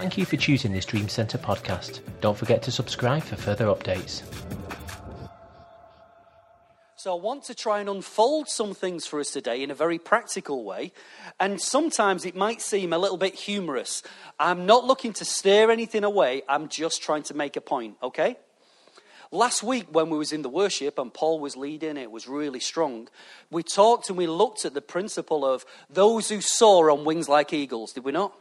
Thank you for choosing this Dream Centre podcast. Don't forget to subscribe for further updates. So, I want to try and unfold some things for us today in a very practical way. And sometimes it might seem a little bit humorous. I'm not looking to steer anything away, I'm just trying to make a point, okay? Last week, when we was in the worship and Paul was leading, it was really strong. We talked and we looked at the principle of those who soar on wings like eagles, did we not?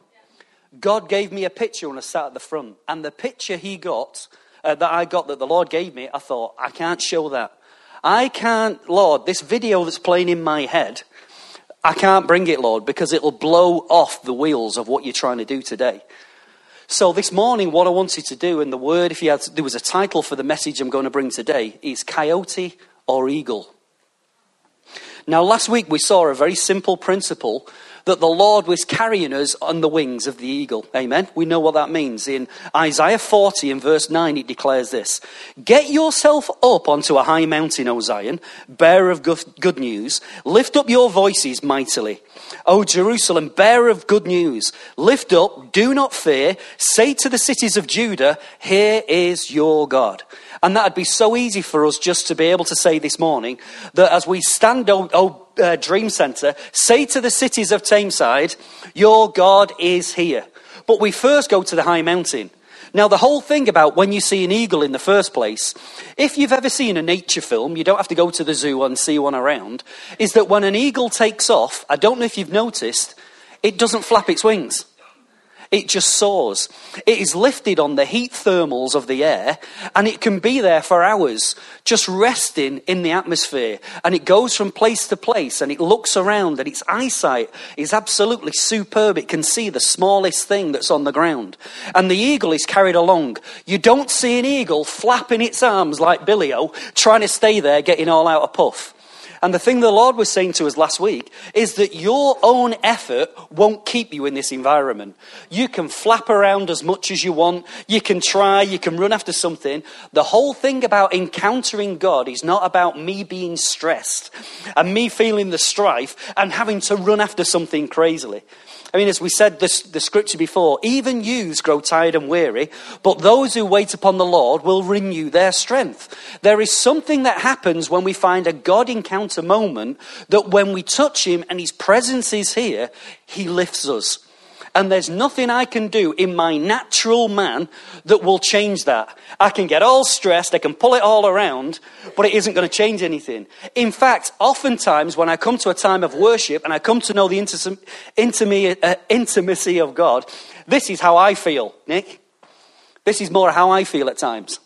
God gave me a picture when I sat at the front, and the picture He got, uh, that I got, that the Lord gave me, I thought, I can't show that. I can't, Lord, this video that's playing in my head, I can't bring it, Lord, because it'll blow off the wheels of what you're trying to do today. So this morning, what I wanted to do, and the word, if you had, there was a title for the message I'm going to bring today, is coyote or eagle. Now, last week we saw a very simple principle that the Lord was carrying us on the wings of the eagle. Amen. We know what that means. In Isaiah 40 in verse 9, it declares this Get yourself up onto a high mountain, O Zion, bearer of good news. Lift up your voices mightily. O Jerusalem, bearer of good news. Lift up, do not fear. Say to the cities of Judah, Here is your God. And that'd be so easy for us just to be able to say this morning that as we stand, oh, oh uh, Dream Centre, say to the cities of Tameside, Your God is here. But we first go to the high mountain. Now, the whole thing about when you see an eagle in the first place, if you've ever seen a nature film, you don't have to go to the zoo and see one around, is that when an eagle takes off, I don't know if you've noticed, it doesn't flap its wings. It just soars. It is lifted on the heat thermals of the air, and it can be there for hours, just resting in the atmosphere. And it goes from place to place, and it looks around, and its eyesight is absolutely superb. It can see the smallest thing that's on the ground. And the eagle is carried along. You don't see an eagle flapping its arms like Billy O, trying to stay there, getting all out of puff. And the thing the Lord was saying to us last week is that your own effort won't keep you in this environment. You can flap around as much as you want. You can try. You can run after something. The whole thing about encountering God is not about me being stressed and me feeling the strife and having to run after something crazily. I mean, as we said this, the scripture before, even youths grow tired and weary, but those who wait upon the Lord will renew their strength. There is something that happens when we find a God encounter moment that when we touch Him and His presence is here, He lifts us. And there's nothing I can do in my natural man that will change that. I can get all stressed, I can pull it all around, but it isn't going to change anything. In fact, oftentimes when I come to a time of worship and I come to know the uh, intimacy of God, this is how I feel, Nick. This is more how I feel at times.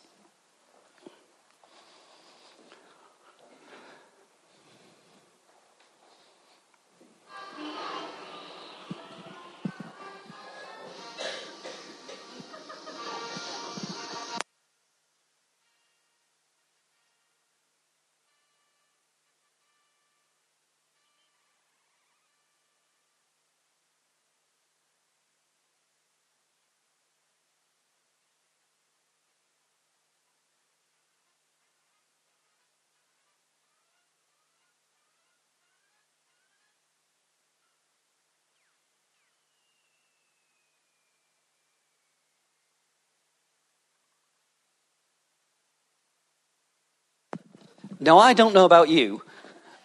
Now, I don't know about you,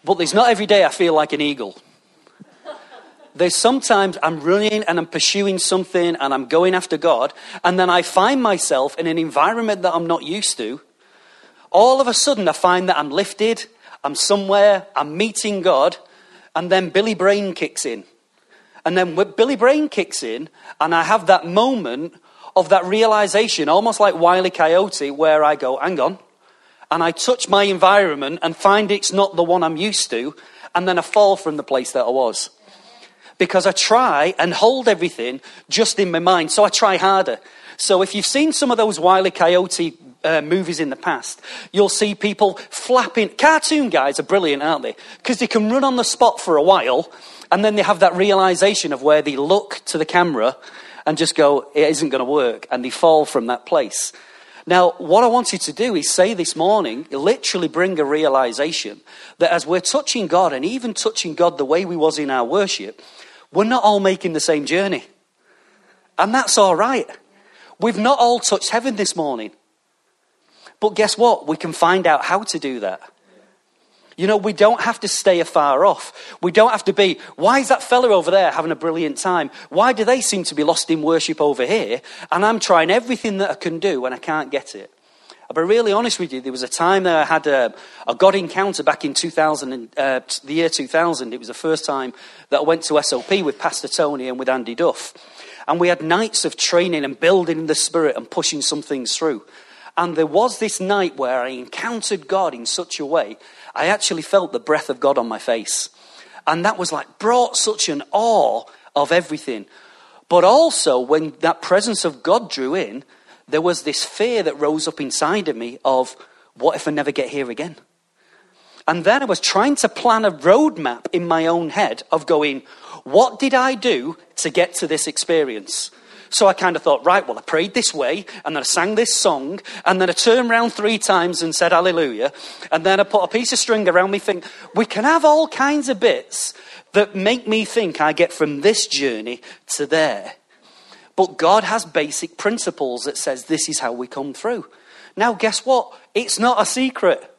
but there's not every day I feel like an eagle. There's sometimes I'm running and I'm pursuing something and I'm going after God, and then I find myself in an environment that I'm not used to. All of a sudden, I find that I'm lifted, I'm somewhere, I'm meeting God, and then Billy Brain kicks in. And then when Billy Brain kicks in, and I have that moment of that realization, almost like Wiley Coyote, where I go, hang on, and I touch my environment and find it's not the one I'm used to, and then I fall from the place that I was. Because I try and hold everything just in my mind, so I try harder. So if you've seen some of those Wiley Coyote uh, movies in the past, you'll see people flapping. Cartoon guys are brilliant, aren't they? Because they can run on the spot for a while, and then they have that realization of where they look to the camera and just go, it isn't going to work, and they fall from that place. Now, what I want you to do is say this morning, literally bring a realization that as we're touching God and even touching God the way we was in our worship, we're not all making the same journey. And that's all right. We've not all touched heaven this morning. But guess what? We can find out how to do that. You know, we don't have to stay afar off. We don't have to be, why is that fella over there having a brilliant time? Why do they seem to be lost in worship over here? And I'm trying everything that I can do and I can't get it. I'll be really honest with you. There was a time that I had a, a God encounter back in 2000, uh, the year 2000. It was the first time that I went to SOP with Pastor Tony and with Andy Duff. And we had nights of training and building the spirit and pushing some things through. And there was this night where I encountered God in such a way, I actually felt the breath of God on my face. And that was like, brought such an awe of everything. But also, when that presence of God drew in, there was this fear that rose up inside of me of, what if I never get here again? And then I was trying to plan a roadmap in my own head of going, what did I do to get to this experience? So I kind of thought, right, well, I prayed this way, and then I sang this song, and then I turned around three times and said hallelujah, and then I put a piece of string around me think, we can have all kinds of bits that make me think I get from this journey to there. But God has basic principles that says this is how we come through. Now, guess what? It's not a secret.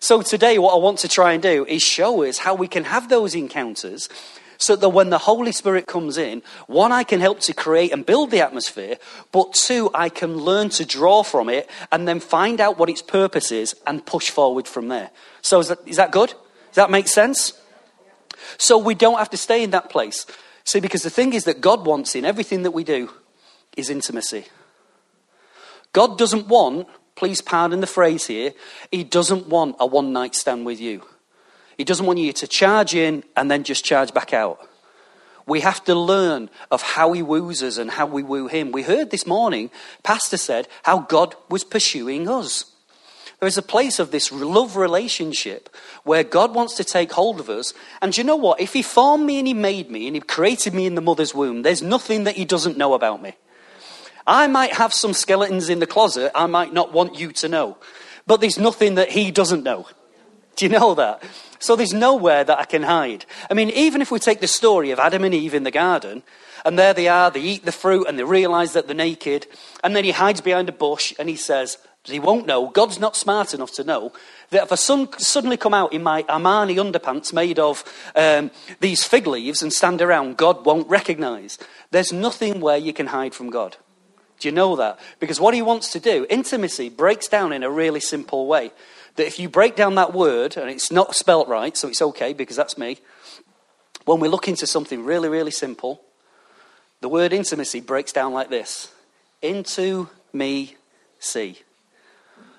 So today, what I want to try and do is show us how we can have those encounters so that when the Holy Spirit comes in, one, I can help to create and build the atmosphere, but two, I can learn to draw from it and then find out what its purpose is and push forward from there. So is that, is that good? Does that make sense? So we don't have to stay in that place. See, because the thing is that God wants in everything that we do is intimacy. God doesn't want, please pardon the phrase here, He doesn't want a one night stand with you. He doesn't want you to charge in and then just charge back out. We have to learn of how he woos us and how we woo him. We heard this morning, Pastor said, how God was pursuing us. There is a place of this love relationship where God wants to take hold of us. And you know what? If He formed me and He made me and He created me in the mother's womb, there's nothing that He doesn't know about me. I might have some skeletons in the closet I might not want you to know, but there's nothing that He doesn't know. Do you know that? So there's nowhere that I can hide. I mean, even if we take the story of Adam and Eve in the garden, and there they are, they eat the fruit and they realize that they're naked, and then he hides behind a bush and he says, he won't know, God's not smart enough to know, that if I suddenly come out in my Armani underpants made of um, these fig leaves and stand around, God won't recognize. There's nothing where you can hide from God. Do you know that? Because what he wants to do, intimacy breaks down in a really simple way that if you break down that word, and it's not spelt right, so it's okay because that's me, when we look into something really, really simple, the word intimacy breaks down like this Into me, see.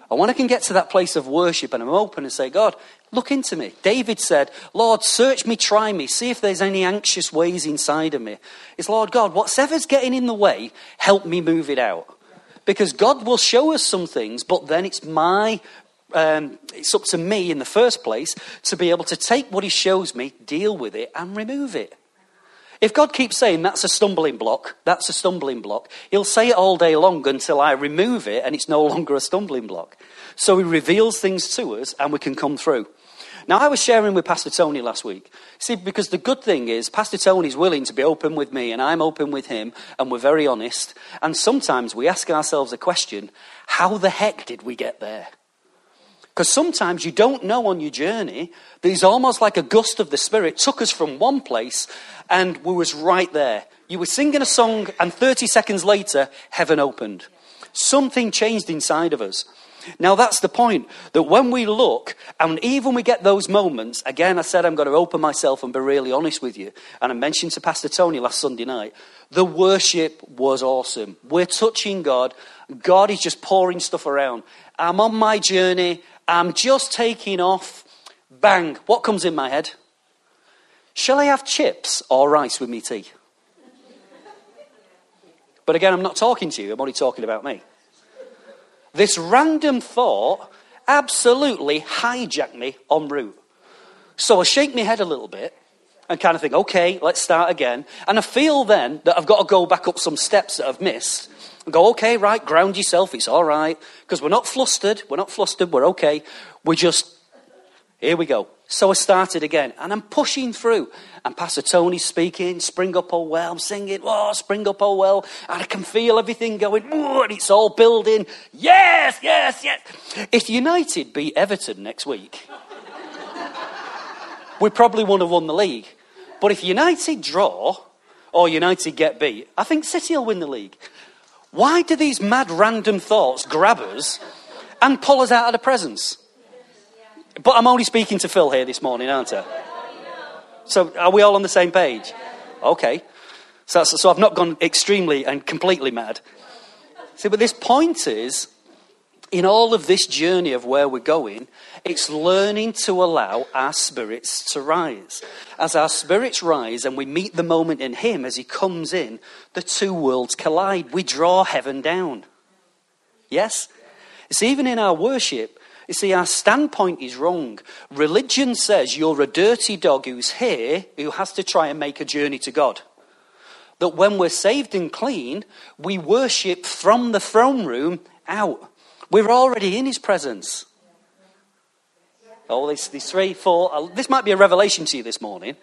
And when I can get to that place of worship and I'm open and say, God, look into me. David said, Lord, search me, try me, see if there's any anxious ways inside of me. It's Lord God, whatever's getting in the way, help me move it out. Because God will show us some things, but then it's my um, it's up to me in the first place to be able to take what he shows me, deal with it, and remove it. If God keeps saying that's a stumbling block, that's a stumbling block, he'll say it all day long until I remove it and it's no longer a stumbling block. So he reveals things to us and we can come through. Now, I was sharing with Pastor Tony last week. See, because the good thing is, Pastor Tony's willing to be open with me, and I'm open with him, and we're very honest. And sometimes we ask ourselves a question how the heck did we get there? Because sometimes you don't know on your journey that it's almost like a gust of the Spirit took us from one place and we was right there. You were singing a song and 30 seconds later, heaven opened. Something changed inside of us. Now that's the point, that when we look, and even we get those moments, again, I said I'm going to open myself and be really honest with you. And I mentioned to Pastor Tony last Sunday night, the worship was awesome. We're touching God. God is just pouring stuff around. I'm on my journey. I'm just taking off. Bang. What comes in my head? Shall I have chips or rice with me tea? But again, I'm not talking to you, I'm only talking about me. This random thought absolutely hijacked me en route. So I shake my head a little bit and kind of think, okay, let's start again. And I feel then that I've got to go back up some steps that I've missed and go, okay, right, ground yourself, it's all right. Because we're not flustered, we're not flustered, we're okay. We're just, here we go. So I started again, and I'm pushing through. And Pastor Tony's speaking, Spring Up Oh Well. I'm singing, Oh, Spring Up Oh Well. And I can feel everything going, and it's all building. Yes, yes, yes. If United beat Everton next week, we probably wouldn't have won the league. But if United draw, or United get beat, I think City will win the league. Why do these mad random thoughts grab us and pull us out of the presence? But I'm only speaking to Phil here this morning, aren't I? So are we all on the same page? Okay. So, so I've not gone extremely and completely mad. See, but this point is, in all of this journey of where we're going, it's learning to allow our spirits to rise. As our spirits rise and we meet the moment in Him as He comes in, the two worlds collide. We draw heaven down. Yes? It's even in our worship, you see, our standpoint is wrong. Religion says you're a dirty dog who's here, who has to try and make a journey to God. That when we're saved and clean, we worship from the throne room out. We're already in his presence. Oh, these, these three, four, uh, this might be a revelation to you this morning.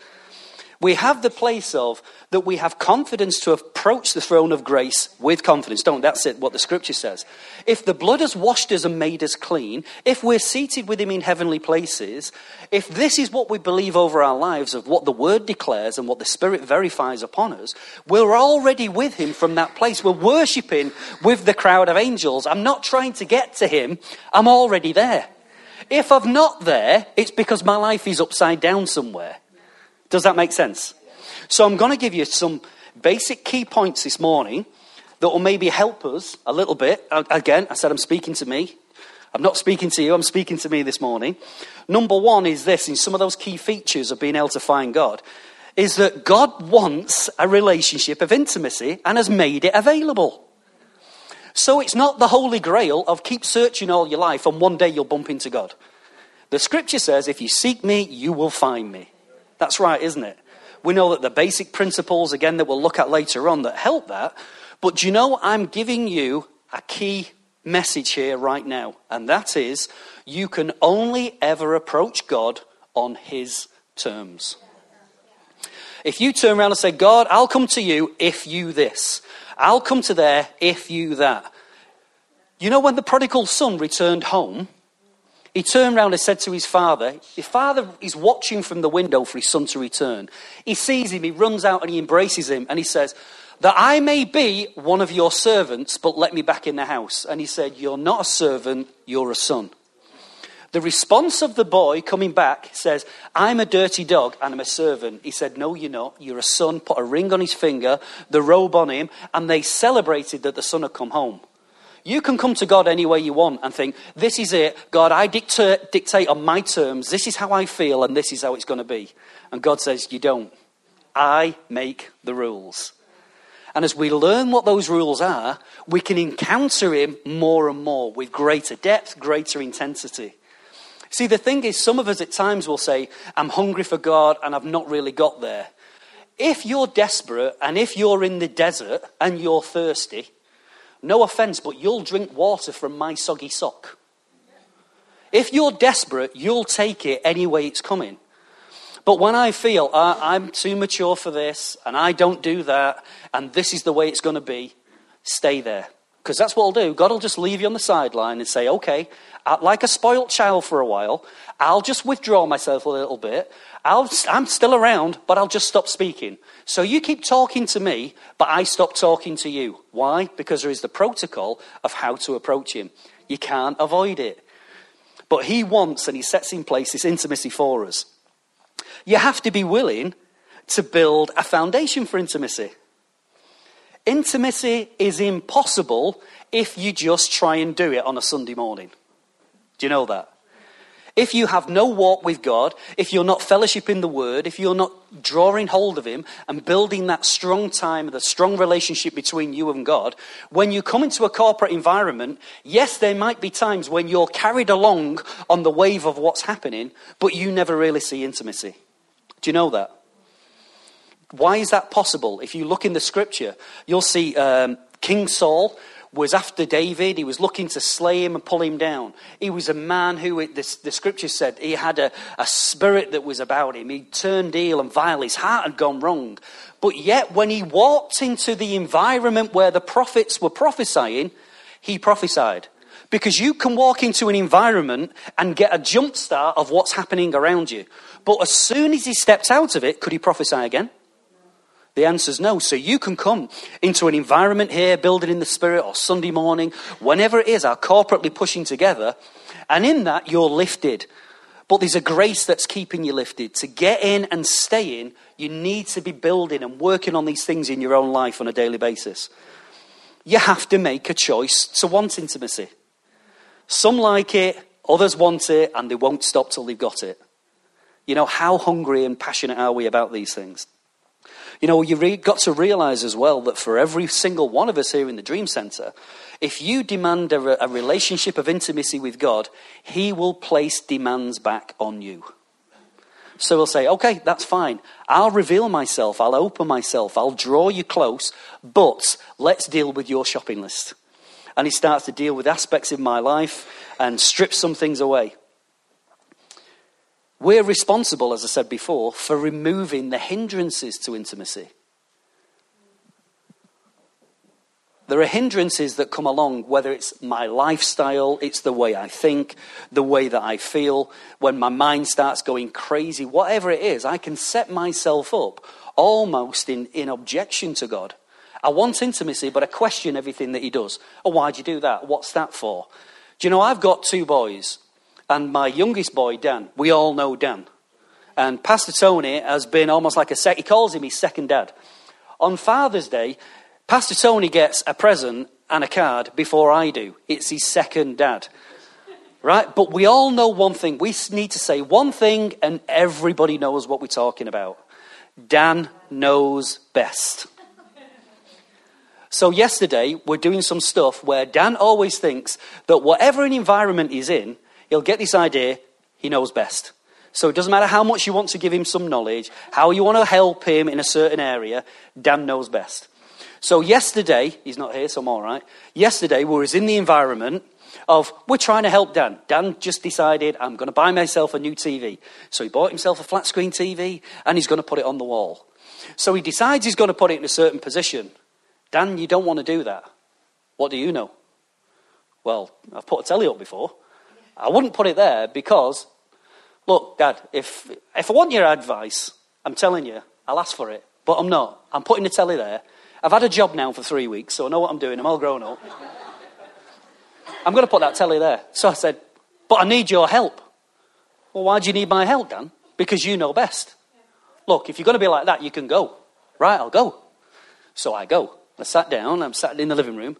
We have the place of that we have confidence to approach the throne of grace with confidence. Don't that's it what the scripture says. If the blood has washed us and made us clean, if we're seated with him in heavenly places, if this is what we believe over our lives of what the word declares and what the spirit verifies upon us, we're already with him from that place. We're worshiping with the crowd of angels. I'm not trying to get to him. I'm already there. If I'm not there, it's because my life is upside down somewhere. Does that make sense? So I'm going to give you some basic key points this morning that will maybe help us a little bit. Again, I said I'm speaking to me. I'm not speaking to you, I'm speaking to me this morning. Number one is this in some of those key features of being able to find God is that God wants a relationship of intimacy and has made it available. So it's not the holy grail of keep searching all your life and one day you'll bump into God. The scripture says, if you seek me, you will find me. That's right, isn't it? We know that the basic principles, again, that we'll look at later on that help that. But do you know, I'm giving you a key message here right now, and that is you can only ever approach God on His terms. If you turn around and say, God, I'll come to you if you this, I'll come to there if you that. You know, when the prodigal son returned home, he turned round and said to his father, His father is watching from the window for his son to return. He sees him, he runs out and he embraces him, and he says, That I may be one of your servants, but let me back in the house. And he said, You're not a servant, you're a son. The response of the boy coming back says, I'm a dirty dog and I'm a servant. He said, No, you're not. You're a son. Put a ring on his finger, the robe on him, and they celebrated that the son had come home. You can come to God any way you want and think, this is it. God, I dictate, dictate on my terms. This is how I feel, and this is how it's going to be. And God says, you don't. I make the rules. And as we learn what those rules are, we can encounter Him more and more with greater depth, greater intensity. See, the thing is, some of us at times will say, I'm hungry for God and I've not really got there. If you're desperate and if you're in the desert and you're thirsty, no offense, but you'll drink water from my soggy sock. If you're desperate, you'll take it any way it's coming. But when I feel uh, I'm too mature for this and I don't do that and this is the way it's going to be, stay there. Because that's what I'll do. God will just leave you on the sideline and say, okay, like a spoilt child for a while, I'll just withdraw myself a little bit. I'll, I'm still around, but I'll just stop speaking. So you keep talking to me, but I stop talking to you. Why? Because there is the protocol of how to approach him. You can't avoid it. But he wants and he sets in place this intimacy for us. You have to be willing to build a foundation for intimacy. Intimacy is impossible if you just try and do it on a Sunday morning. You know that? If you have no walk with God, if you're not fellowshipping the Word, if you're not drawing hold of Him and building that strong time, the strong relationship between you and God, when you come into a corporate environment, yes, there might be times when you're carried along on the wave of what's happening, but you never really see intimacy. Do you know that? Why is that possible? If you look in the scripture, you'll see um, King Saul was after David. He was looking to slay him and pull him down. He was a man who, the, the scripture said, he had a, a spirit that was about him. He turned ill and vile. His heart had gone wrong. But yet, when he walked into the environment where the prophets were prophesying, he prophesied. Because you can walk into an environment and get a jump start of what's happening around you. But as soon as he stepped out of it, could he prophesy again? The answer is no. So you can come into an environment here, building in the spirit, or Sunday morning, whenever it is, our corporately pushing together, and in that you're lifted. But there's a grace that's keeping you lifted. To get in and stay in, you need to be building and working on these things in your own life on a daily basis. You have to make a choice to want intimacy. Some like it, others want it, and they won't stop till they've got it. You know, how hungry and passionate are we about these things? You know, you've re- got to realize as well that for every single one of us here in the Dream Center, if you demand a, re- a relationship of intimacy with God, He will place demands back on you. So he'll say, okay, that's fine. I'll reveal myself. I'll open myself. I'll draw you close, but let's deal with your shopping list. And he starts to deal with aspects of my life and strip some things away. We're responsible, as I said before, for removing the hindrances to intimacy. There are hindrances that come along, whether it's my lifestyle, it's the way I think, the way that I feel, when my mind starts going crazy, whatever it is, I can set myself up almost in, in objection to God. I want intimacy, but I question everything that He does. Oh, why'd you do that? What's that for? Do you know, I've got two boys, and my youngest boy, Dan, we all know Dan. And Pastor Tony has been almost like a sec, he calls him his second dad. On Father's Day, Pastor Tony gets a present and a card before I do. It's his second dad. Right? But we all know one thing. We need to say one thing, and everybody knows what we're talking about. Dan knows best. So, yesterday, we're doing some stuff where Dan always thinks that whatever an environment he's in, he'll get this idea he knows best. So, it doesn't matter how much you want to give him some knowledge, how you want to help him in a certain area, Dan knows best. So yesterday, he's not here, so I'm all right. Yesterday, we was in the environment of we're trying to help Dan. Dan just decided I'm going to buy myself a new TV. So he bought himself a flat screen TV and he's going to put it on the wall. So he decides he's going to put it in a certain position. Dan, you don't want to do that. What do you know? Well, I've put a telly up before. I wouldn't put it there because, look, Dad, if, if I want your advice, I'm telling you, I'll ask for it. But I'm not. I'm putting the telly there I've had a job now for three weeks, so I know what I'm doing. I'm all grown up. I'm going to put that telly there. So I said, But I need your help. Well, why do you need my help, Dan? Because you know best. Look, if you're going to be like that, you can go. Right, I'll go. So I go. I sat down, I'm sat in the living room.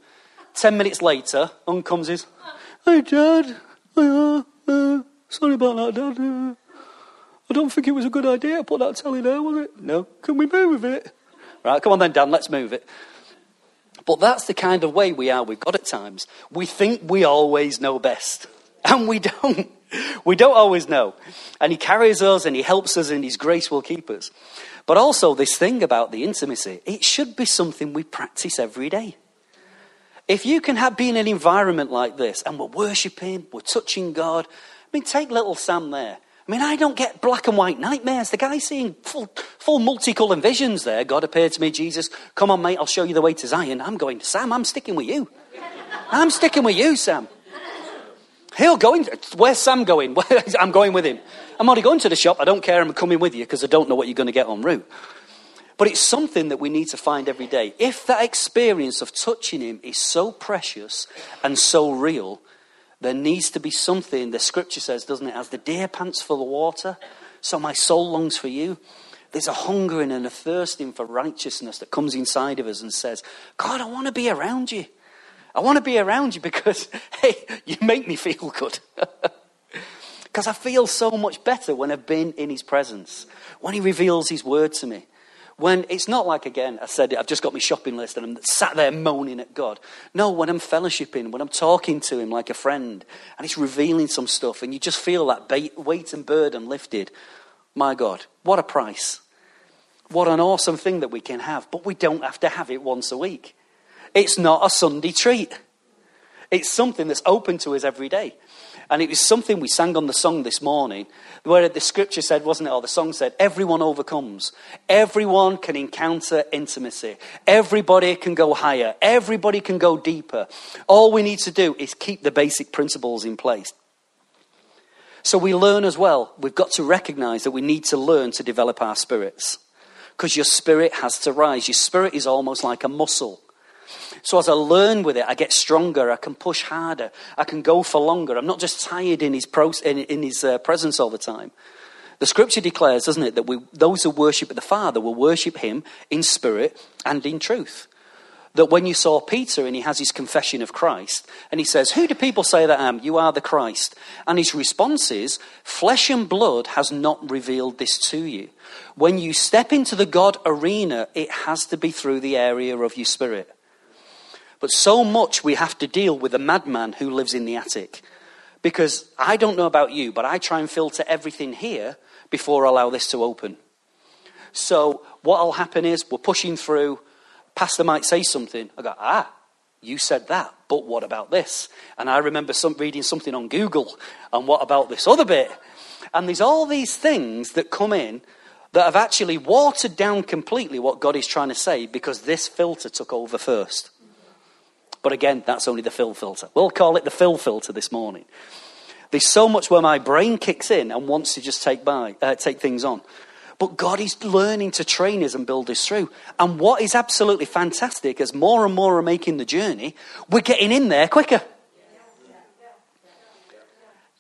Ten minutes later, on comes his, Hey, Dad. Uh, sorry about that, Dad. Uh, I don't think it was a good idea to put that telly there, was it? No. Can we move it? Right, come on then, Dan, let's move it. But that's the kind of way we are with God at times. We think we always know best, and we don't. We don't always know. And He carries us and He helps us, and His grace will keep us. But also, this thing about the intimacy, it should be something we practice every day. If you can have, be in an environment like this and we're worshiping, we're touching God, I mean, take little Sam there. I mean, I don't get black and white nightmares. The guy's seeing full, full multicolored visions there. God appeared to me, Jesus, come on, mate, I'll show you the way to Zion. I'm going, Sam, I'm sticking with you. I'm sticking with you, Sam. He'll go in. Where's Sam going? I'm going with him. I'm already going to the shop. I don't care. I'm coming with you because I don't know what you're going to get en route. But it's something that we need to find every day. If that experience of touching him is so precious and so real, there needs to be something, the scripture says, doesn't it? As the deer pants for the water, so my soul longs for you. There's a hungering and a thirsting for righteousness that comes inside of us and says, God, I want to be around you. I want to be around you because, hey, you make me feel good. Because I feel so much better when I've been in his presence, when he reveals his word to me. When it's not like, again, I said I've just got my shopping list and I'm sat there moaning at God. No, when I'm fellowshipping, when I'm talking to Him like a friend and He's revealing some stuff and you just feel that weight and burden lifted. My God, what a price. What an awesome thing that we can have. But we don't have to have it once a week. It's not a Sunday treat. It's something that's open to us every day. And it was something we sang on the song this morning, where the scripture said, wasn't it, or the song said, everyone overcomes. Everyone can encounter intimacy. Everybody can go higher. Everybody can go deeper. All we need to do is keep the basic principles in place. So we learn as well. We've got to recognize that we need to learn to develop our spirits. Because your spirit has to rise. Your spirit is almost like a muscle. So as I learn with it, I get stronger. I can push harder. I can go for longer. I'm not just tired in his, pro- in, in his uh, presence all the time. The scripture declares, doesn't it, that we, those who worship the Father will worship him in spirit and in truth. That when you saw Peter and he has his confession of Christ, and he says, Who do people say that I am? You are the Christ. And his response is, Flesh and blood has not revealed this to you. When you step into the God arena, it has to be through the area of your spirit. But so much we have to deal with a madman who lives in the attic. Because I don't know about you, but I try and filter everything here before I allow this to open. So what will happen is we're pushing through. Pastor might say something. I go, ah, you said that, but what about this? And I remember some, reading something on Google, and what about this other bit? And there's all these things that come in that have actually watered down completely what God is trying to say because this filter took over first. But again, that's only the Phil filter. We'll call it the Phil filter this morning. There's so much where my brain kicks in and wants to just take, by, uh, take things on. But God is learning to train us and build us through. And what is absolutely fantastic, as more and more are making the journey, we're getting in there quicker.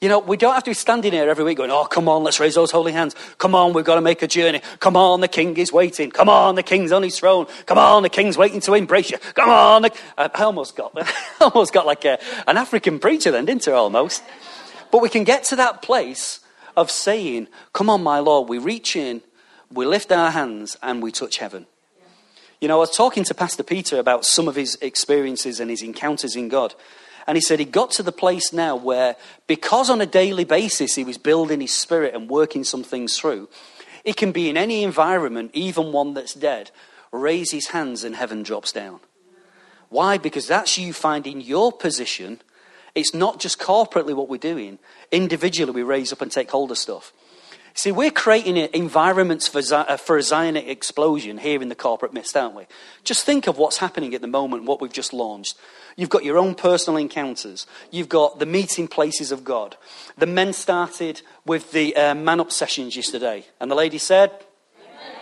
You know, we don't have to be standing here every week going, oh, come on, let's raise those holy hands. Come on, we've got to make a journey. Come on, the king is waiting. Come on, the king's on his throne. Come on, the king's waiting to embrace you. Come on. Uh, I almost got, almost got like a, an African preacher then, didn't I, almost? But we can get to that place of saying, come on, my Lord, we reach in, we lift our hands, and we touch heaven. You know, I was talking to Pastor Peter about some of his experiences and his encounters in God. And he said he got to the place now where, because on a daily basis he was building his spirit and working some things through, it can be in any environment, even one that's dead, raise his hands and heaven drops down. Why? Because that's you finding your position. It's not just corporately what we're doing. Individually, we raise up and take hold of stuff. See, we're creating environments for, uh, for a Zionic explosion here in the corporate mist, aren't we? Just think of what's happening at the moment, what we've just launched. You've got your own personal encounters. You've got the meeting places of God. The men started with the uh, man up sessions yesterday, and the lady said, Amen.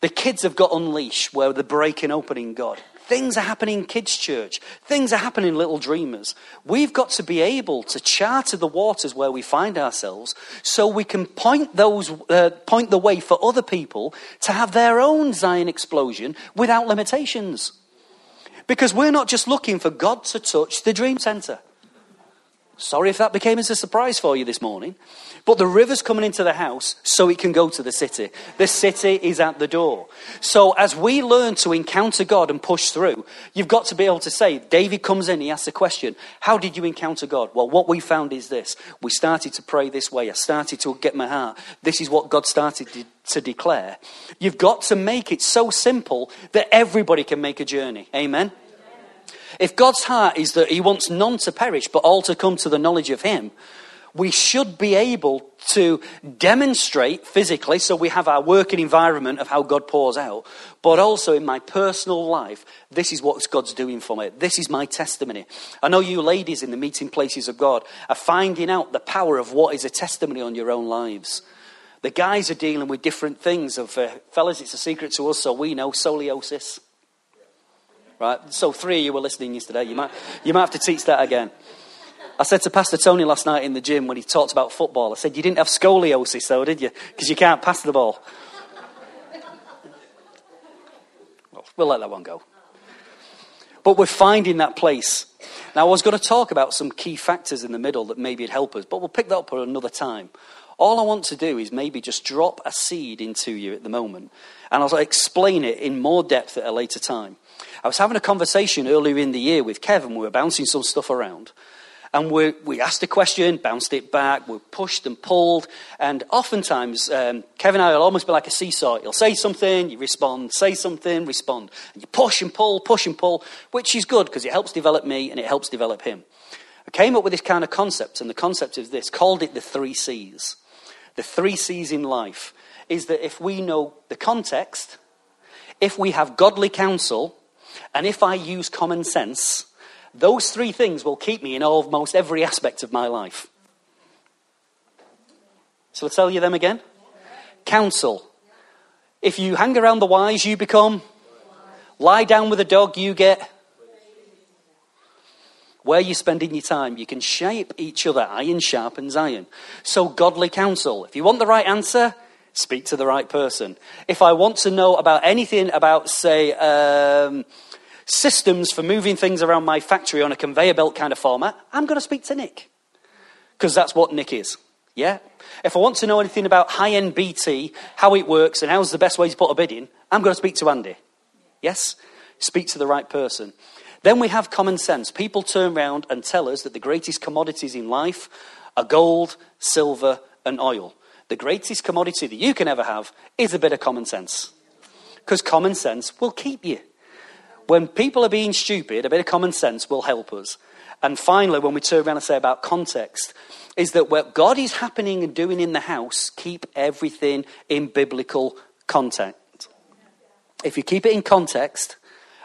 The kids have got unleashed where they're breaking open in God. Things are happening in kids' church. Things are happening in Little Dreamers. We've got to be able to charter the waters where we find ourselves so we can point, those, uh, point the way for other people to have their own Zion explosion without limitations. Because we're not just looking for God to touch the dream center. Sorry if that became as a surprise for you this morning. But the river's coming into the house so it can go to the city. The city is at the door. So as we learn to encounter God and push through, you've got to be able to say, David comes in, he asks a question, How did you encounter God? Well, what we found is this. We started to pray this way. I started to get my heart. This is what God started to, to declare. You've got to make it so simple that everybody can make a journey. Amen? If God's heart is that He wants none to perish, but all to come to the knowledge of Him, we should be able to demonstrate physically, so we have our working environment of how God pours out, but also in my personal life, this is what God's doing for me. This is my testimony. I know you ladies in the meeting places of God are finding out the power of what is a testimony on your own lives. The guys are dealing with different things. Of uh, fellas, it's a secret to us, so we know scoliosis. Right? So three of you were listening yesterday. You might, you might have to teach that again. I said to Pastor Tony last night in the gym when he talked about football, I said, You didn't have scoliosis, though, did you? Because you can't pass the ball. Well, we'll let that one go. But we're finding that place. Now, I was going to talk about some key factors in the middle that maybe would help us, but we'll pick that up at another time. All I want to do is maybe just drop a seed into you at the moment, and I'll explain it in more depth at a later time. I was having a conversation earlier in the year with Kevin. We were bouncing some stuff around. And we we asked a question, bounced it back, we pushed and pulled. And oftentimes, um, Kevin and I will almost be like a seesaw. He'll say something, you respond, say something, respond. And you push and pull, push and pull, which is good because it helps develop me and it helps develop him. I came up with this kind of concept, and the concept is this called it the three C's. The three C's in life is that if we know the context, if we have godly counsel, and if I use common sense, those three things will keep me in almost every aspect of my life. So I'll tell you them again. Counsel. If you hang around the wise, you become. Lie down with a dog, you get. Where you're spending your time, you can shape each other. Iron sharpens iron. So, godly counsel. If you want the right answer, speak to the right person. If I want to know about anything about, say, um, systems for moving things around my factory on a conveyor belt kind of format, I'm going to speak to Nick. Because that's what Nick is. Yeah? If I want to know anything about high end BT, how it works, and how's the best way to put a bid in, I'm going to speak to Andy. Yes? Speak to the right person. Then we have common sense. People turn around and tell us that the greatest commodities in life are gold, silver, and oil. The greatest commodity that you can ever have is a bit of common sense. Because common sense will keep you. When people are being stupid, a bit of common sense will help us. And finally, when we turn around and say about context, is that what God is happening and doing in the house, keep everything in biblical context. If you keep it in context,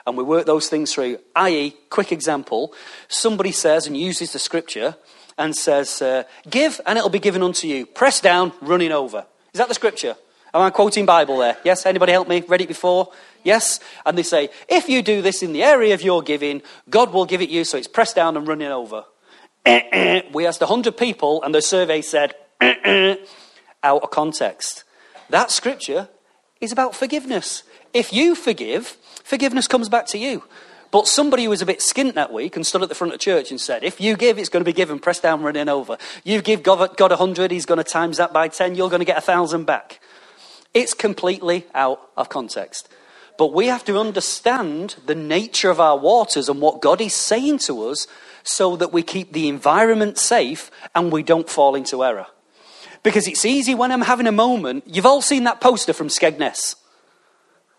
and we work those things through, i.e., quick example, somebody says and uses the scripture and says, uh, Give and it'll be given unto you. Press down, running over. Is that the scripture? Am I quoting Bible there? Yes? Anybody help me? Read it before? Yes? And they say, if you do this in the area of your giving, God will give it you so it's pressed down and running over. we asked 100 people and the survey said, out of context. That scripture is about forgiveness. If you forgive, forgiveness comes back to you. But somebody who was a bit skint that week and stood at the front of church and said, If you give, it's going to be given, pressed down, running over. You give God, God 100, he's going to times that by 10, you're going to get a 1,000 back. It's completely out of context. But we have to understand the nature of our waters and what God is saying to us so that we keep the environment safe and we don't fall into error. Because it's easy when I'm having a moment. You've all seen that poster from Skegness.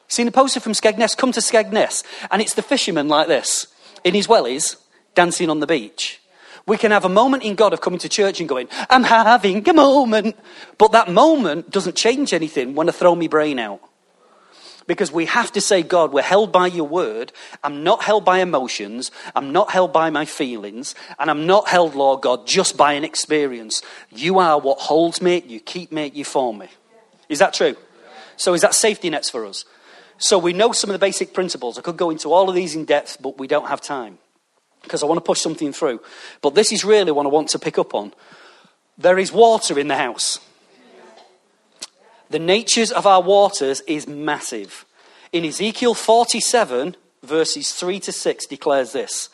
Seen the poster from Skegness? Come to Skegness. And it's the fisherman like this, in his wellies, dancing on the beach. We can have a moment in God of coming to church and going, I'm having a moment. But that moment doesn't change anything when I throw my brain out because we have to say, God, we're held by your word. I'm not held by emotions. I'm not held by my feelings. And I'm not held, Lord God, just by an experience. You are what holds me, you keep me, you form me. Is that true? So, is that safety nets for us? So, we know some of the basic principles. I could go into all of these in depth, but we don't have time because I want to push something through. But this is really what I want to pick up on. There is water in the house. The natures of our waters is massive. In Ezekiel 47, verses 3 to 6, declares this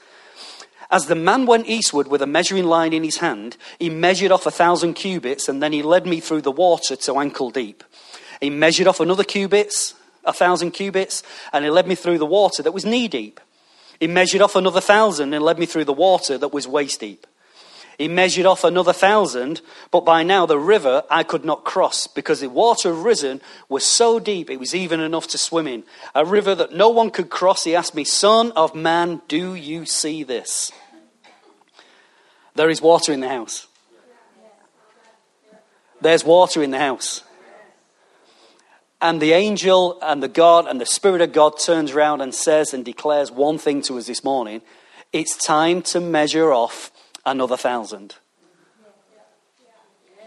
As the man went eastward with a measuring line in his hand, he measured off a thousand cubits, and then he led me through the water to ankle deep. He measured off another cubits, a thousand cubits, and he led me through the water that was knee deep. He measured off another thousand and led me through the water that was waist deep. He measured off another thousand, but by now the river I could not cross because the water risen was so deep it was even enough to swim in. A river that no one could cross. He asked me, Son of man, do you see this? There is water in the house. There's water in the house. And the angel and the God and the Spirit of God turns around and says and declares one thing to us this morning. It's time to measure off another thousand.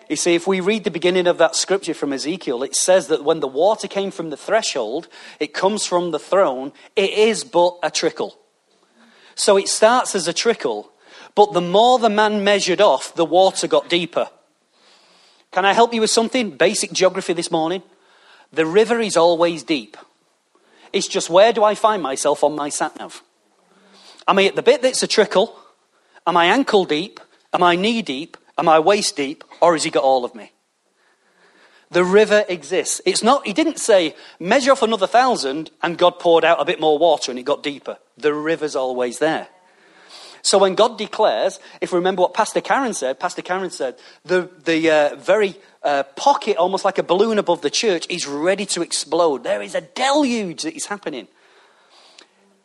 You see, if we read the beginning of that scripture from Ezekiel, it says that when the water came from the threshold, it comes from the throne, it is but a trickle. So it starts as a trickle, but the more the man measured off, the water got deeper. Can I help you with something? Basic geography this morning. The river is always deep. It's just where do I find myself on my sat nav? Am I at the bit that's a trickle? Am I ankle deep? Am I knee deep? Am I waist deep? Or has he got all of me? The river exists. It's not, he didn't say, measure off another thousand and God poured out a bit more water and it got deeper. The river's always there. So when God declares, if we remember what Pastor Karen said, Pastor Karen said, the, the uh, very pocket, almost like a balloon above the church, is ready to explode. There is a deluge that is happening.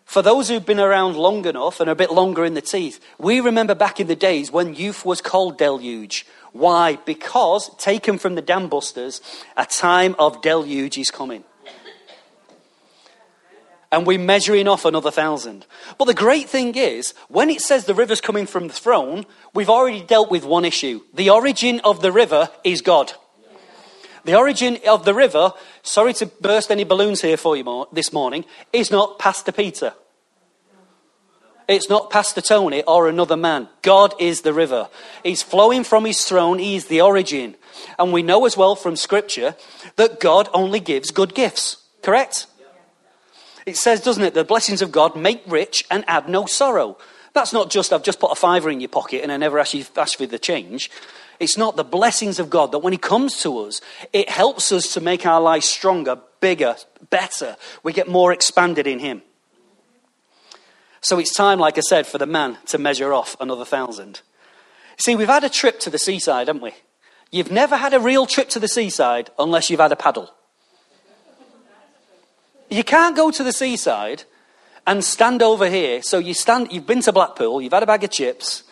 For those who've been around long enough and a bit longer in the teeth, we remember back in the days when youth was called deluge. Why? Because, taken from the dam busters, a time of deluge is coming and we're measuring off another thousand. But the great thing is, when it says the river's coming from the throne, we've already dealt with one issue. The origin of the river is God. The origin of the river, sorry to burst any balloons here for you this morning, is not Pastor Peter. It's not Pastor Tony or another man. God is the river. He's flowing from his throne. He is the origin. And we know as well from Scripture that God only gives good gifts. Correct? It says, doesn't it, the blessings of God make rich and add no sorrow. That's not just, I've just put a fiver in your pocket and I never ask you for the change. It's not the blessings of God that when He comes to us, it helps us to make our lives stronger, bigger, better. We get more expanded in Him. So it's time, like I said, for the man to measure off another thousand. See, we've had a trip to the seaside, haven't we? You've never had a real trip to the seaside unless you've had a paddle. You can't go to the seaside and stand over here. So you stand, you've been to Blackpool, you've had a bag of chips,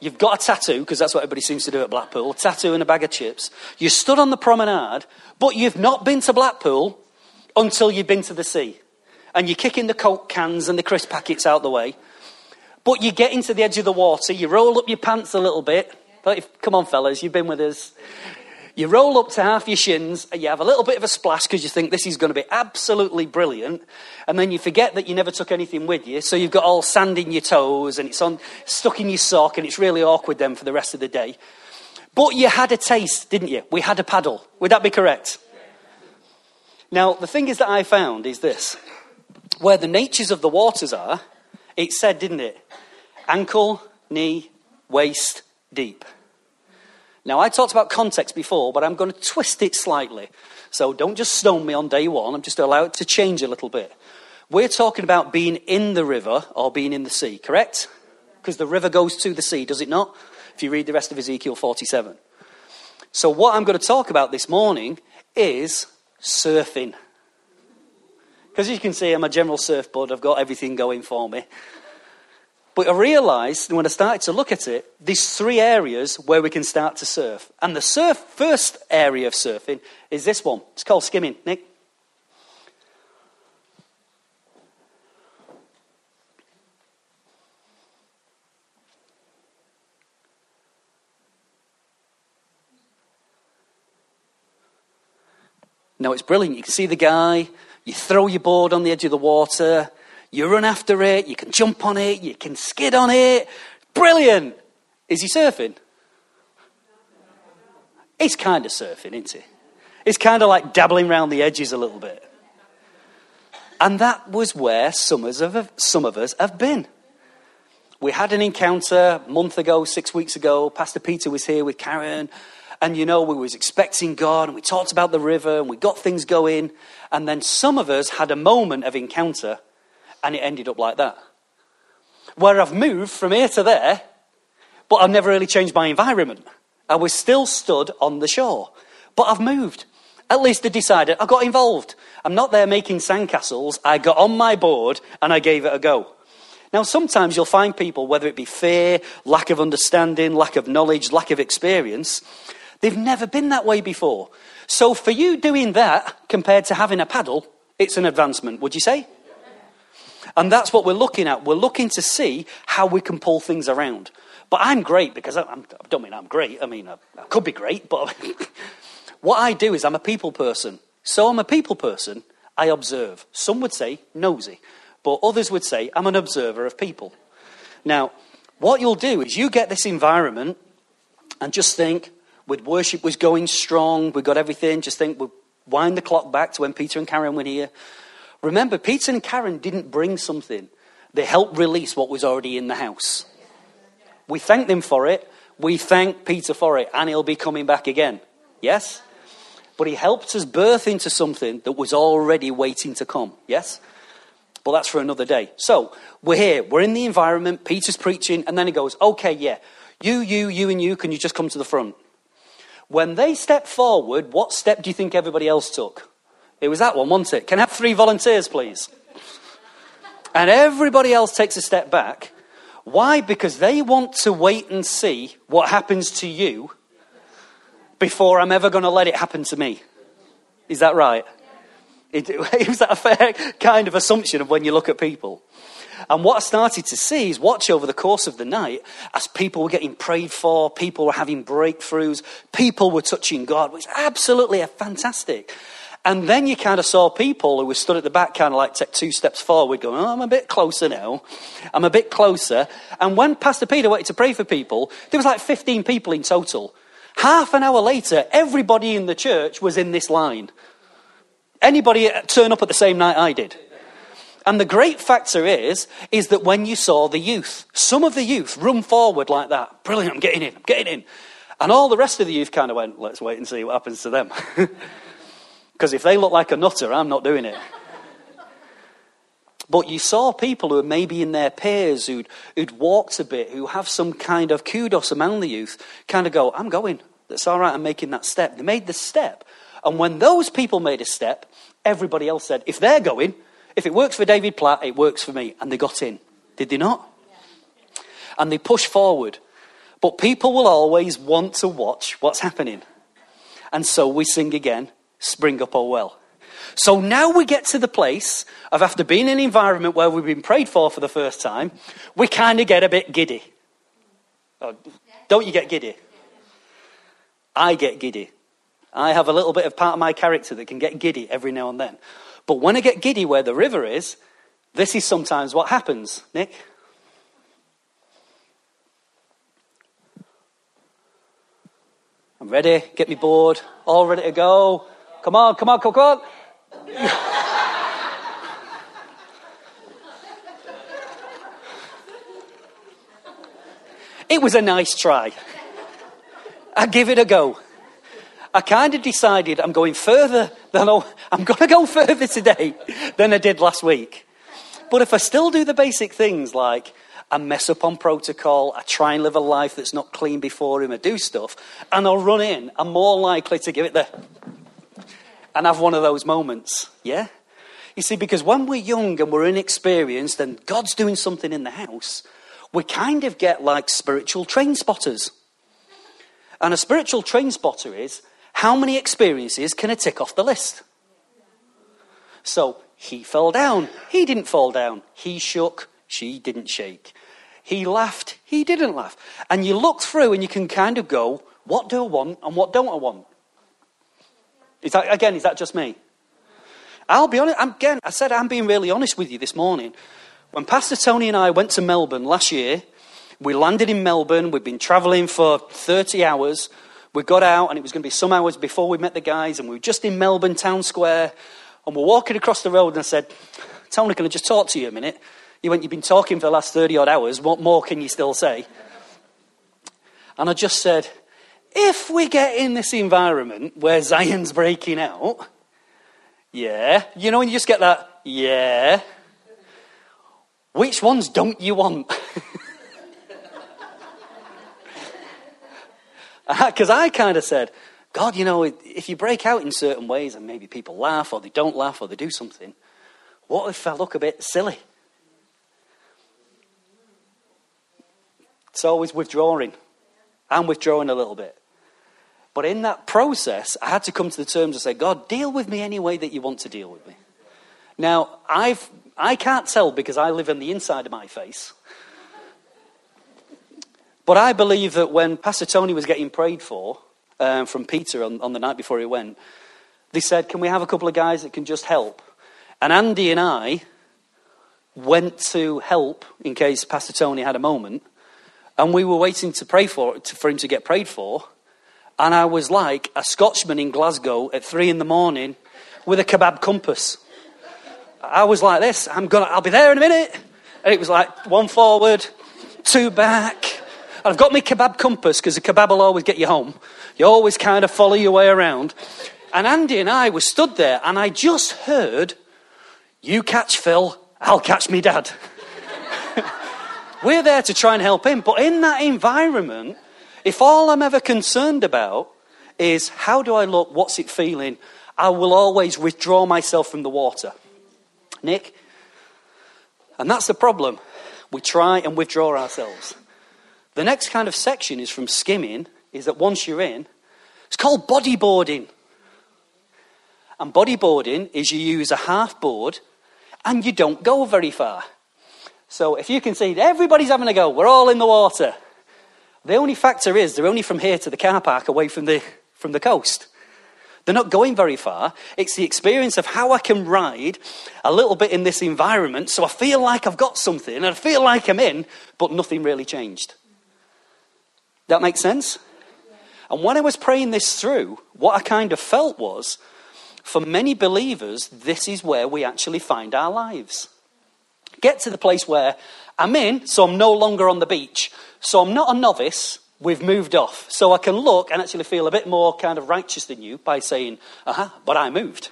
you've got a tattoo, because that's what everybody seems to do at Blackpool, a tattoo and a bag of chips. You stood on the promenade, but you've not been to Blackpool until you've been to the sea. And you're kicking the Coke cans and the crisp packets out the way. But you get into the edge of the water, you roll up your pants a little bit. If, come on, fellas, you've been with us. You roll up to half your shins, and you have a little bit of a splash because you think this is going to be absolutely brilliant, and then you forget that you never took anything with you, so you've got all sand in your toes, and it's on, stuck in your sock, and it's really awkward then for the rest of the day. But you had a taste, didn't you? We had a paddle. Would that be correct? Now, the thing is that I found is this where the natures of the waters are, it said, didn't it? Ankle, knee, waist deep. Now, I talked about context before, but I'm going to twist it slightly. So don't just stone me on day one. I'm just allow it to change a little bit. We're talking about being in the river or being in the sea, correct? Because the river goes to the sea, does it not? If you read the rest of Ezekiel 47. So, what I'm going to talk about this morning is surfing. Because you can see, I'm a general surfboard, I've got everything going for me. But I realized when I started to look at it, these three areas where we can start to surf. And the surf, first area of surfing is this one. It's called skimming. Nick? Now it's brilliant. You can see the guy, you throw your board on the edge of the water, you run after it, you can jump on it, you can skid on it. Brilliant! Is he surfing? He's kind of surfing, isn't he? It's kind of like dabbling around the edges a little bit. And that was where some of, us, some of us have been. We had an encounter a month ago, six weeks ago. Pastor Peter was here with Karen. And you know, we was expecting God and we talked about the river and we got things going. And then some of us had a moment of encounter and it ended up like that. Where I've moved from here to there, but I've never really changed my environment. I was still stood on the shore, but I've moved. At least I decided I got involved. I'm not there making sandcastles. I got on my board and I gave it a go. Now, sometimes you'll find people, whether it be fear, lack of understanding, lack of knowledge, lack of experience, they've never been that way before. So, for you doing that compared to having a paddle, it's an advancement, would you say? And that's what we're looking at. We're looking to see how we can pull things around. But I'm great because I, I'm, I don't mean I'm great. I mean, I, I could be great, but what I do is I'm a people person. So I'm a people person. I observe. Some would say nosy, but others would say I'm an observer of people. Now, what you'll do is you get this environment and just think, with worship was going strong, we got everything, just think we'll wind the clock back to when Peter and Karen were here. Remember, Peter and Karen didn't bring something, they helped release what was already in the house. We thank them for it. We thank Peter for it, and he'll be coming back again. Yes? But he helped us birth into something that was already waiting to come. Yes? But that's for another day. So we're here, we're in the environment, Peter's preaching, and then he goes, Okay, yeah, you, you, you, and you, can you just come to the front? When they step forward, what step do you think everybody else took? It was that one, wasn't it? Can I have three volunteers, please? And everybody else takes a step back. Why? Because they want to wait and see what happens to you before I'm ever going to let it happen to me. Is that right? It, is that a fair kind of assumption of when you look at people? And what I started to see is watch over the course of the night as people were getting prayed for, people were having breakthroughs, people were touching God, which absolutely fantastic. And then you kind of saw people who were stood at the back, kind of like take two steps forward, going, Oh, I'm a bit closer now. I'm a bit closer. And when Pastor Peter wanted to pray for people, there was like 15 people in total. Half an hour later, everybody in the church was in this line. Anybody turn up at the same night I did? And the great factor is, is that when you saw the youth, some of the youth run forward like that. Brilliant, I'm getting in, I'm getting in. And all the rest of the youth kind of went, let's wait and see what happens to them. Because if they look like a nutter, I'm not doing it. But you saw people who are maybe in their peers, who'd, who'd walked a bit, who have some kind of kudos among the youth, kind of go, I'm going. That's all right, I'm making that step. They made the step. And when those people made a step, everybody else said, if they're going, if it works for David Platt, it works for me. And they got in. Did they not? And they pushed forward. But people will always want to watch what's happening. And so we sing again, Spring Up, Oh Well. So now we get to the place of after being in an environment where we've been prayed for for the first time, we kind of get a bit giddy. Oh, don't you get giddy? I get giddy. I have a little bit of part of my character that can get giddy every now and then. But when I get giddy where the river is, this is sometimes what happens. Nick? I'm ready. Get me board. All ready to go. Come on, come on, come on. it was a nice try. I give it a go. I kind of decided I'm going further than I, I'm going to go further today than I did last week. But if I still do the basic things like I mess up on protocol, I try and live a life that's not clean before him, I do stuff, and I'll run in, I'm more likely to give it the and have one of those moments. Yeah? You see, because when we're young and we're inexperienced and God's doing something in the house, we kind of get like spiritual train spotters. And a spiritual train spotter is how many experiences can I tick off the list? So he fell down. He didn't fall down. He shook. She didn't shake. He laughed. He didn't laugh. And you look through and you can kind of go, what do I want and what don't I want? Is that, again, is that just me? I'll be honest. Again, I said I'm being really honest with you this morning. When Pastor Tony and I went to Melbourne last year, we landed in Melbourne. We'd been traveling for 30 hours. We got out, and it was going to be some hours before we met the guys, and we were just in Melbourne Town Square, and we're walking across the road, and I said, Tony, can I just talk to you a minute? He went, You've been talking for the last 30 odd hours. What more can you still say? And I just said, If we get in this environment where Zion's breaking out, yeah, you know, when you just get that, yeah, which ones don't you want? Uh, because I kind of said, God, you know, if you break out in certain ways and maybe people laugh or they don't laugh or they do something, what if I look a bit silly? It's always withdrawing. I'm withdrawing a little bit. But in that process, I had to come to the terms and say, God, deal with me any way that you want to deal with me. Now, I've, I can't tell because I live on the inside of my face. But I believe that when Pastor Tony was getting prayed for um, from Peter on, on the night before he went, they said, Can we have a couple of guys that can just help? And Andy and I went to help in case Pastor Tony had a moment. And we were waiting to pray for, for him to get prayed for. And I was like a Scotchman in Glasgow at three in the morning with a kebab compass. I was like this. I'm gonna. I'll be there in a minute. And it was like one forward, two back, And I've got my kebab compass because the kebab will always get you home. You always kind of follow your way around. And Andy and I were stood there, and I just heard, You catch Phil, I'll catch me dad. We're there to try and help him. But in that environment, if all I'm ever concerned about is how do I look, what's it feeling, I will always withdraw myself from the water. Nick? And that's the problem. We try and withdraw ourselves. The next kind of section is from skimming, is that once you're in, it's called bodyboarding. And bodyboarding is you use a half board and you don't go very far. So if you can see, everybody's having a go, we're all in the water. The only factor is they're only from here to the car park away from the, from the coast. They're not going very far. It's the experience of how I can ride a little bit in this environment so I feel like I've got something and I feel like I'm in, but nothing really changed. That makes sense? And when I was praying this through, what I kind of felt was for many believers, this is where we actually find our lives get to the place where I'm in, so I'm no longer on the beach. So I'm not a novice, we've moved off. So I can look and actually feel a bit more kind of righteous than you by saying, aha, but I moved.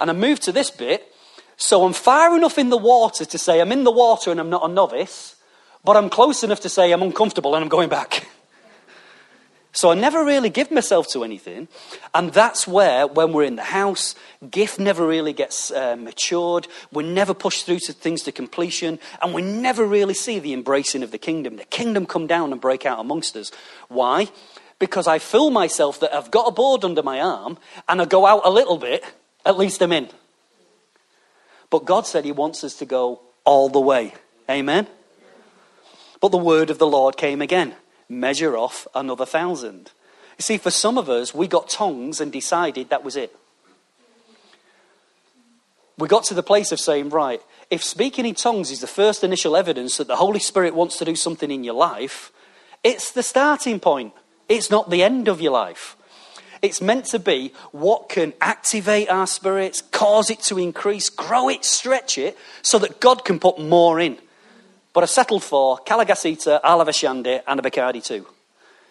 And I moved to this bit, so I'm far enough in the water to say I'm in the water and I'm not a novice, but I'm close enough to say I'm uncomfortable and I'm going back. So I never really give myself to anything. And that's where, when we're in the house, gift never really gets uh, matured. We're never push through to things to completion. And we never really see the embracing of the kingdom. The kingdom come down and break out amongst us. Why? Because I fool myself that I've got a board under my arm and I go out a little bit, at least I'm in. But God said He wants us to go all the way. Amen? But the word of the Lord came again measure off another thousand. You see, for some of us, we got tongues and decided that was it. We got to the place of saying, right, if speaking in tongues is the first initial evidence that the Holy Spirit wants to do something in your life, it's the starting point. It's not the end of your life. It's meant to be what can activate our spirits, cause it to increase, grow it, stretch it, so that God can put more in. But I settled for Calagasita, Alavashande, and a Bacardi too.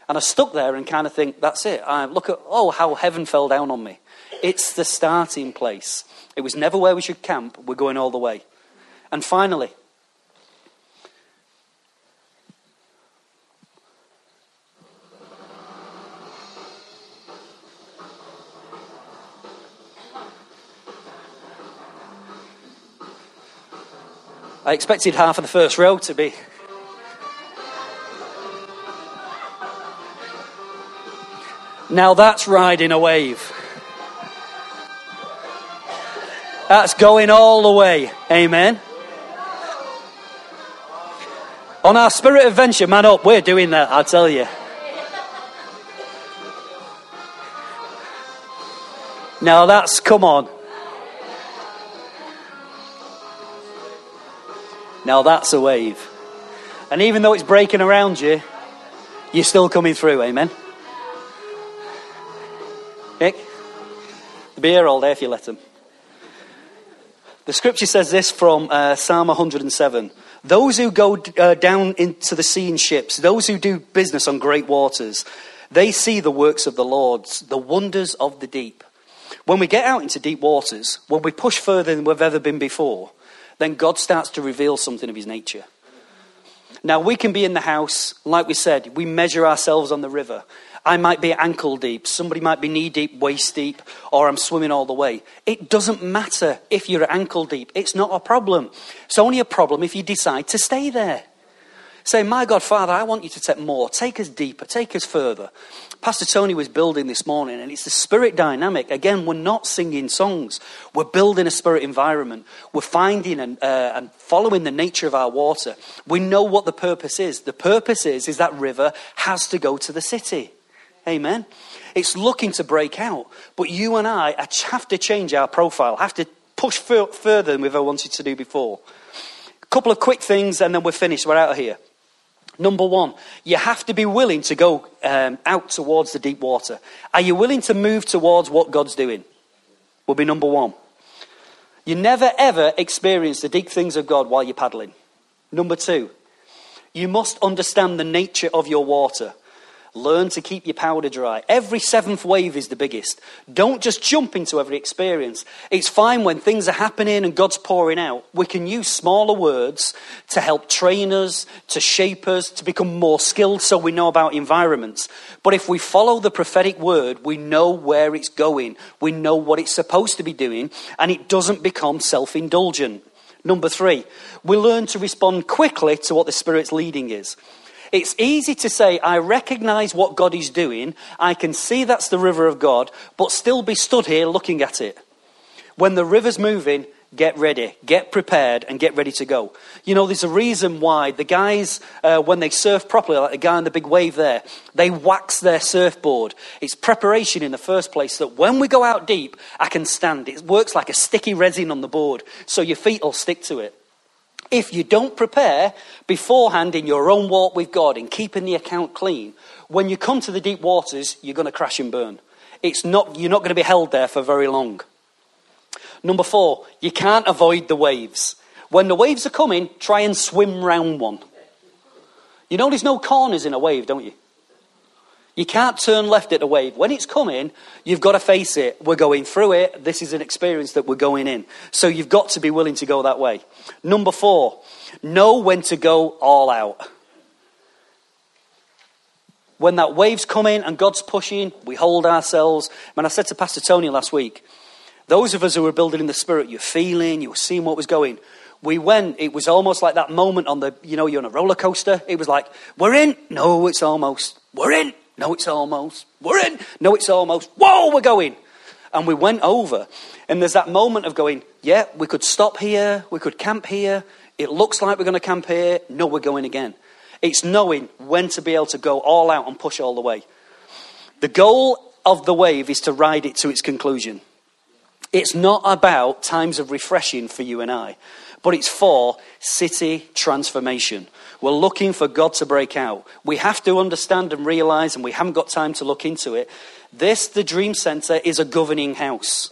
And I stuck there and kind of think, that's it. I look at, oh, how heaven fell down on me. It's the starting place. It was never where we should camp. We're going all the way. And finally, I expected half of the first row to be. Now that's riding a wave. That's going all the way. Amen. On our spirit adventure, man up, we're doing that, I tell you. Now that's, come on. Now that's a wave. And even though it's breaking around you, you're still coming through. Amen. Nick? The beer all day if you let them. The scripture says this from uh, Psalm 107 Those who go uh, down into the sea in ships, those who do business on great waters, they see the works of the Lord, the wonders of the deep. When we get out into deep waters, when we push further than we've ever been before, then God starts to reveal something of his nature. Now, we can be in the house, like we said, we measure ourselves on the river. I might be ankle deep, somebody might be knee deep, waist deep, or I'm swimming all the way. It doesn't matter if you're ankle deep. It's not a problem. It's only a problem if you decide to stay there. Say, My God, Father, I want you to take more. Take us deeper. Take us further. Pastor Tony was building this morning, and it's the spirit dynamic. Again, we're not singing songs, we're building a spirit environment. We're finding and, uh, and following the nature of our water. We know what the purpose is. The purpose is, is that river has to go to the city. Amen. It's looking to break out. But you and I have to change our profile, have to push further than we've ever wanted to do before. A couple of quick things, and then we're finished. We're out of here. Number one, you have to be willing to go um, out towards the deep water. Are you willing to move towards what God's doing? Will be number one. You never ever experience the deep things of God while you're paddling. Number two, you must understand the nature of your water. Learn to keep your powder dry. Every seventh wave is the biggest. Don't just jump into every experience. It's fine when things are happening and God's pouring out. We can use smaller words to help train us, to shape us, to become more skilled so we know about environments. But if we follow the prophetic word, we know where it's going. We know what it's supposed to be doing, and it doesn't become self indulgent. Number three, we learn to respond quickly to what the Spirit's leading is. It's easy to say, I recognize what God is doing, I can see that's the river of God, but still be stood here looking at it. When the river's moving, get ready, get prepared, and get ready to go. You know, there's a reason why the guys, uh, when they surf properly, like the guy in the big wave there, they wax their surfboard. It's preparation in the first place that when we go out deep, I can stand. It works like a sticky resin on the board, so your feet will stick to it if you don't prepare beforehand in your own walk with God, in keeping the account clean, when you come to the deep waters, you're going to crash and burn. It's not, you're not going to be held there for very long. Number four, you can't avoid the waves. When the waves are coming, try and swim round one. You know there's no corners in a wave, don't you? You can't turn left at a wave. When it's coming, you've got to face it. We're going through it. This is an experience that we're going in. So you've got to be willing to go that way. Number four, know when to go all out. When that wave's coming and God's pushing, we hold ourselves. Man, I said to Pastor Tony last week, those of us who were building in the spirit, you're feeling, you were seeing what was going. We went, it was almost like that moment on the, you know, you're on a roller coaster. It was like, we're in. No, it's almost. We're in. No, it's almost. We're in. No, it's almost. Whoa, we're going. And we went over. And there's that moment of going, yeah, we could stop here. We could camp here. It looks like we're going to camp here. No, we're going again. It's knowing when to be able to go all out and push all the way. The goal of the wave is to ride it to its conclusion. It's not about times of refreshing for you and I, but it's for city transformation. We're looking for God to break out. We have to understand and realize, and we haven't got time to look into it. This, the Dream Center, is a governing house.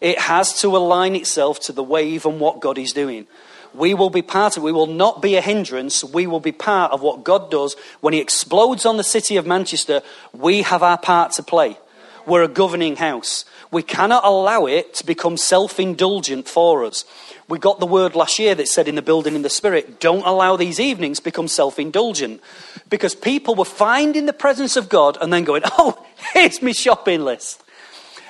It has to align itself to the wave and what God is doing. We will be part of. We will not be a hindrance. We will be part of what God does. When He explodes on the city of Manchester, we have our part to play. We're a governing house. We cannot allow it to become self indulgent for us. We got the word last year that said in the building in the spirit, don't allow these evenings become self indulgent. Because people were finding the presence of God and then going, oh, here's my shopping list.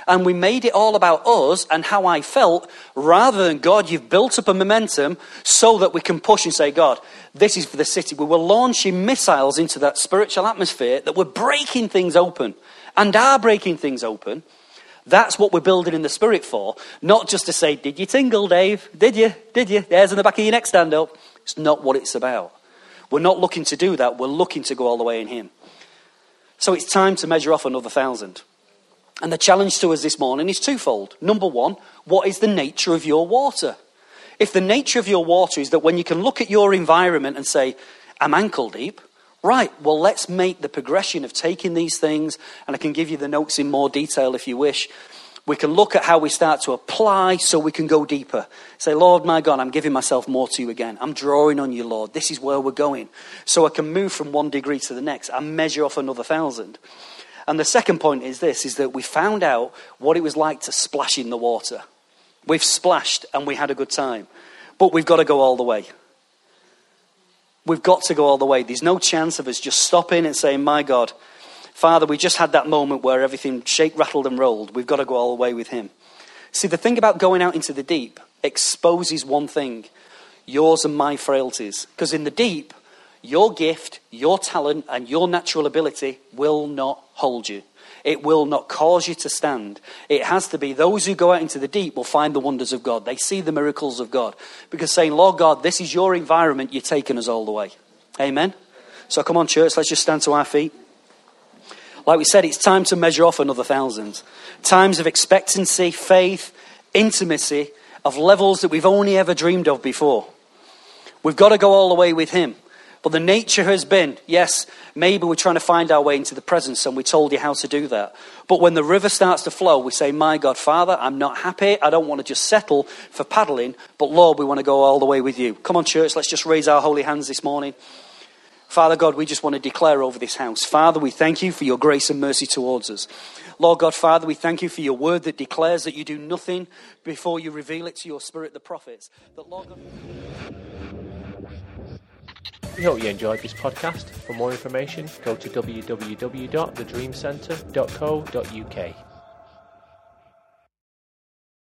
And we made it all about us and how I felt rather than God, you've built up a momentum so that we can push and say, God, this is for the city. We were launching missiles into that spiritual atmosphere that were breaking things open and are breaking things open. That's what we're building in the spirit for, not just to say, Did you tingle, Dave? Did you? Did you? There's in the back of your neck, stand up. It's not what it's about. We're not looking to do that. We're looking to go all the way in Him. So it's time to measure off another thousand. And the challenge to us this morning is twofold. Number one, what is the nature of your water? If the nature of your water is that when you can look at your environment and say, I'm ankle deep, Right, well, let's make the progression of taking these things, and I can give you the notes in more detail if you wish. We can look at how we start to apply so we can go deeper. Say, Lord, my God, I'm giving myself more to you again. I'm drawing on you, Lord. This is where we're going. So I can move from one degree to the next and measure off another thousand. And the second point is this is that we found out what it was like to splash in the water. We've splashed and we had a good time. But we've got to go all the way. We've got to go all the way. There's no chance of us just stopping and saying, My God, Father, we just had that moment where everything shake, rattled, and rolled. We've got to go all the way with Him. See, the thing about going out into the deep exposes one thing yours and my frailties. Because in the deep, your gift, your talent, and your natural ability will not hold you. It will not cause you to stand. It has to be those who go out into the deep will find the wonders of God. They see the miracles of God. Because saying, Lord God, this is your environment, you're taking us all the way. Amen? So come on, church, let's just stand to our feet. Like we said, it's time to measure off another thousand. Times of expectancy, faith, intimacy, of levels that we've only ever dreamed of before. We've got to go all the way with Him. But the nature has been yes, maybe we're trying to find our way into the presence and we told you how to do that. But when the river starts to flow, we say, My God, Father, I'm not happy. I don't want to just settle for paddling, but Lord, we want to go all the way with you. Come on, church, let's just raise our holy hands this morning. Father God, we just want to declare over this house. Father, we thank you for your grace and mercy towards us. Lord God, Father, we thank you for your word that declares that you do nothing before you reveal it to your spirit, the prophets. That Lord God... We hope you enjoyed this podcast. For more information, go to www.thedreamcentre.co.uk.